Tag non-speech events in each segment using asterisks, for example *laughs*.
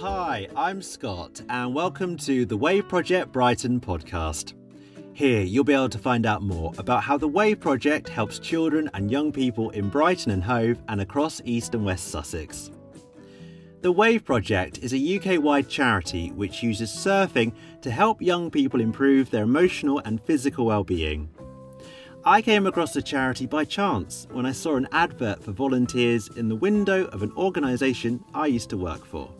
Hi, I'm Scott, and welcome to the Wave Project Brighton podcast. Here, you'll be able to find out more about how the Wave Project helps children and young people in Brighton and Hove and across East and West Sussex. The Wave Project is a UK wide charity which uses surfing to help young people improve their emotional and physical well-being. I came across the charity by chance when I saw an advert for volunteers in the window of an organisation I used to work for.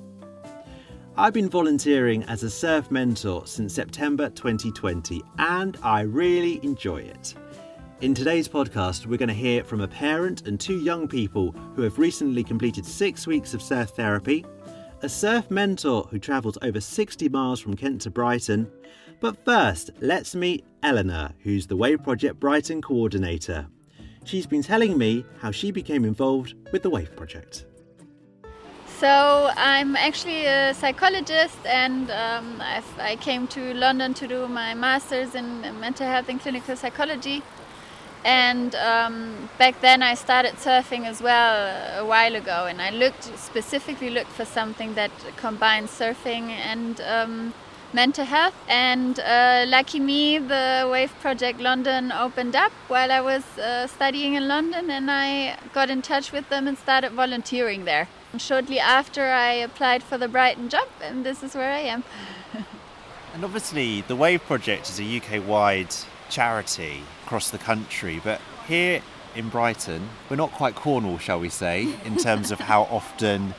I've been volunteering as a surf mentor since September 2020 and I really enjoy it. In today's podcast, we're going to hear from a parent and two young people who have recently completed six weeks of surf therapy, a surf mentor who travels over 60 miles from Kent to Brighton. But first, let's meet Eleanor, who's the Wave Project Brighton coordinator. She's been telling me how she became involved with the Wave Project. So I'm actually a psychologist, and um, i came to London to do my master's in mental health and clinical psychology. And um, back then I started surfing as well a while ago, and I looked specifically looked for something that combines surfing and um, mental health. And uh, lucky me, the Wave Project London opened up while I was uh, studying in London, and I got in touch with them and started volunteering there. And shortly after, I applied for the Brighton job, and this is where I am. *laughs* and obviously, the Wave Project is a UK wide charity across the country, but here in Brighton, we're not quite Cornwall, shall we say, in *laughs* terms of how often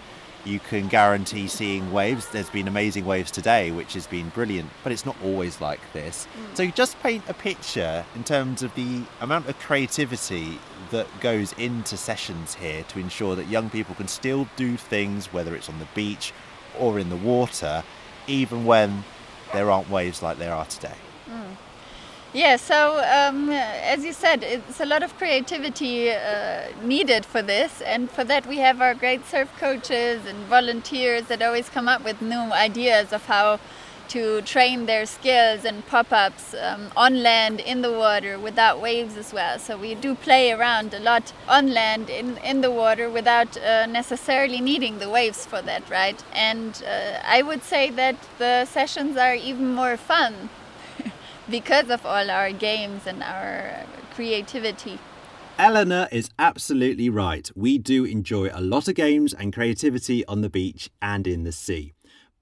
you can guarantee seeing waves. There's been amazing waves today, which has been brilliant, but it's not always like this. Mm. So, just paint a picture in terms of the amount of creativity that goes into sessions here to ensure that young people can still do things, whether it's on the beach or in the water, even when there aren't waves like there are today. Mm. Yeah, so um, as you said, it's a lot of creativity uh, needed for this, and for that we have our great surf coaches and volunteers that always come up with new ideas of how to train their skills and pop-ups um, on land, in the water, without waves as well. So we do play around a lot on land, in, in the water, without uh, necessarily needing the waves for that, right? And uh, I would say that the sessions are even more fun *laughs* because of all our games and our creativity. Eleanor is absolutely right. We do enjoy a lot of games and creativity on the beach and in the sea.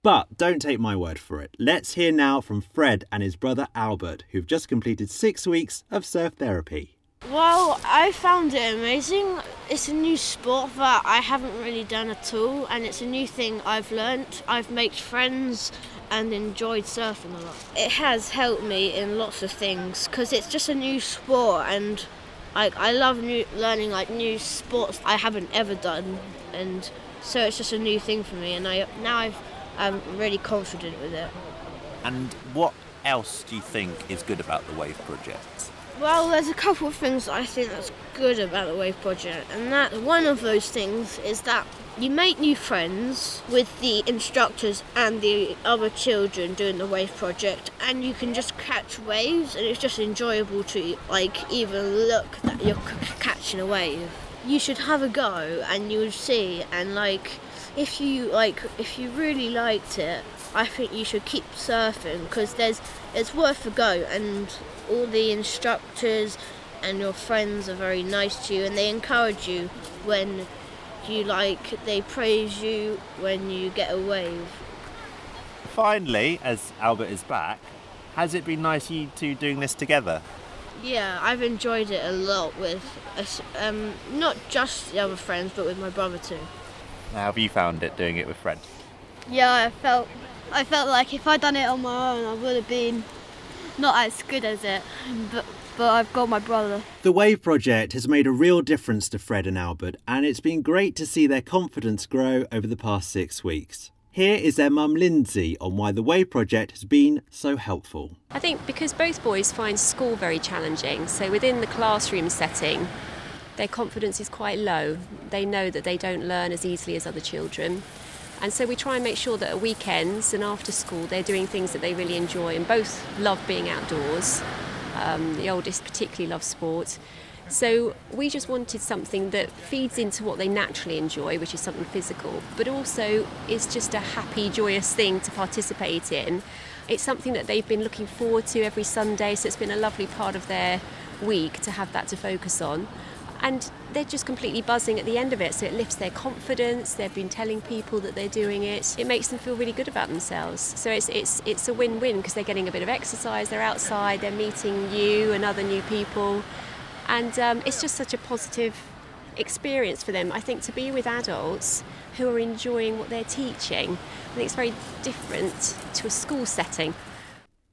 But don't take my word for it. Let's hear now from Fred and his brother Albert, who've just completed six weeks of surf therapy. Well, I found it amazing. It's a new sport that I haven't really done at all, and it's a new thing I've learnt. I've made friends and enjoyed surfing a lot. It has helped me in lots of things because it's just a new sport, and I, I love new, learning like new sports I haven't ever done, and so it's just a new thing for me. And I now i I'm really confident with it. And what else do you think is good about the Wave Project? Well, there's a couple of things I think that's good about the Wave Project, and that one of those things is that you make new friends with the instructors and the other children doing the Wave Project, and you can just catch waves, and it's just enjoyable to like even look that you're c- catching a wave. You should have a go, and you would see, and like if you like, if you really liked it, I think you should keep surfing because there's it's worth a go and all the instructors and your friends are very nice to you and they encourage you when you like they praise you when you get a wave. Finally, as Albert is back, has it been nice you two doing this together? Yeah, I've enjoyed it a lot with um, not just the other friends, but with my brother too. How have you found it doing it with Fred? Yeah, I felt I felt like if I'd done it on my own, I would have been not as good as it. But but I've got my brother. The Wave Project has made a real difference to Fred and Albert, and it's been great to see their confidence grow over the past six weeks. Here is their mum Lindsay on why the Wave Project has been so helpful. I think because both boys find school very challenging, so within the classroom setting, their confidence is quite low. They know that they don't learn as easily as other children. And so we try and make sure that at weekends and after school they're doing things that they really enjoy and both love being outdoors. Um, the oldest particularly loves sport. So we just wanted something that feeds into what they naturally enjoy, which is something physical, but also is just a happy, joyous thing to participate in. It's something that they've been looking forward to every Sunday, so it's been a lovely part of their week to have that to focus on. And they're just completely buzzing at the end of it, so it lifts their confidence. They've been telling people that they're doing it. It makes them feel really good about themselves. So it's it's it's a win-win because they're getting a bit of exercise. They're outside. They're meeting you and other new people and um, it's just such a positive experience for them. I think to be with adults who are enjoying what they're teaching, I think it's very different to a school setting.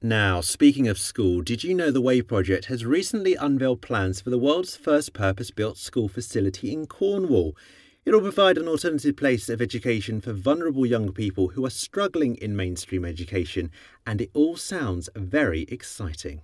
Now, speaking of school, did you know the Wave Project has recently unveiled plans for the world's first purpose built school facility in Cornwall? It'll provide an alternative place of education for vulnerable young people who are struggling in mainstream education, and it all sounds very exciting.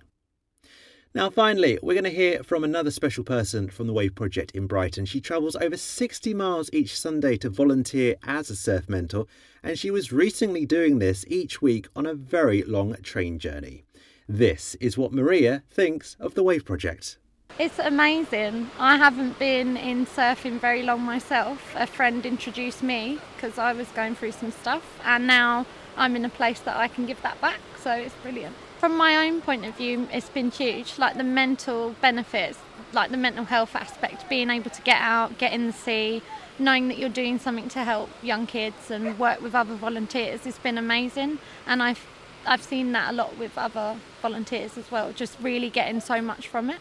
Now, finally, we're going to hear from another special person from the Wave Project in Brighton. She travels over 60 miles each Sunday to volunteer as a surf mentor, and she was recently doing this each week on a very long train journey. This is what Maria thinks of the Wave Project. It's amazing. I haven't been in surfing very long myself. A friend introduced me because I was going through some stuff, and now I'm in a place that I can give that back, so it's brilliant from my own point of view, it's been huge. Like the mental benefits, like the mental health aspect, being able to get out, get in the sea, knowing that you're doing something to help young kids and work with other volunteers—it's been amazing. And I've I've seen that a lot with other volunteers as well, just really getting so much from it.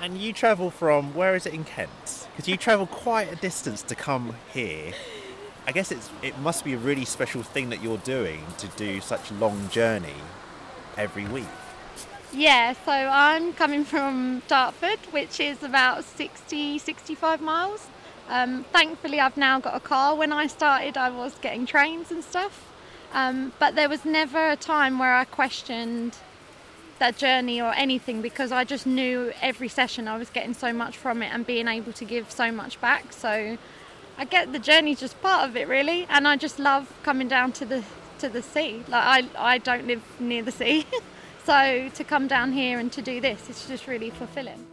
And you travel from where is it in Kent? Because you travel quite a distance to come here. I guess it's it must be a really special thing that you're doing to do such a long journey every week? Yeah, so I'm coming from Dartford, which is about 60, 65 miles. Um, thankfully, I've now got a car. When I started, I was getting trains and stuff. Um, but there was never a time where I questioned that journey or anything because I just knew every session I was getting so much from it and being able to give so much back. So I get the journey just part of it really, and I just love coming down to the to the sea. Like I, I don't live near the sea, *laughs* so to come down here and to do this, it's just really fulfilling.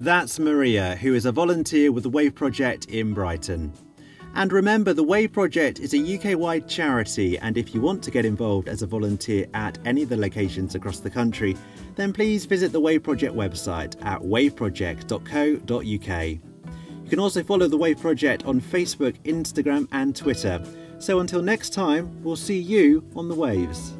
That's Maria, who is a volunteer with the Wave Project in Brighton. And remember, the Wave Project is a UK wide charity, and if you want to get involved as a volunteer at any of the locations across the country, then please visit the Wave Project website at waveproject.co.uk. You can also follow the Wave Project on Facebook, Instagram, and Twitter. So until next time, we'll see you on the waves.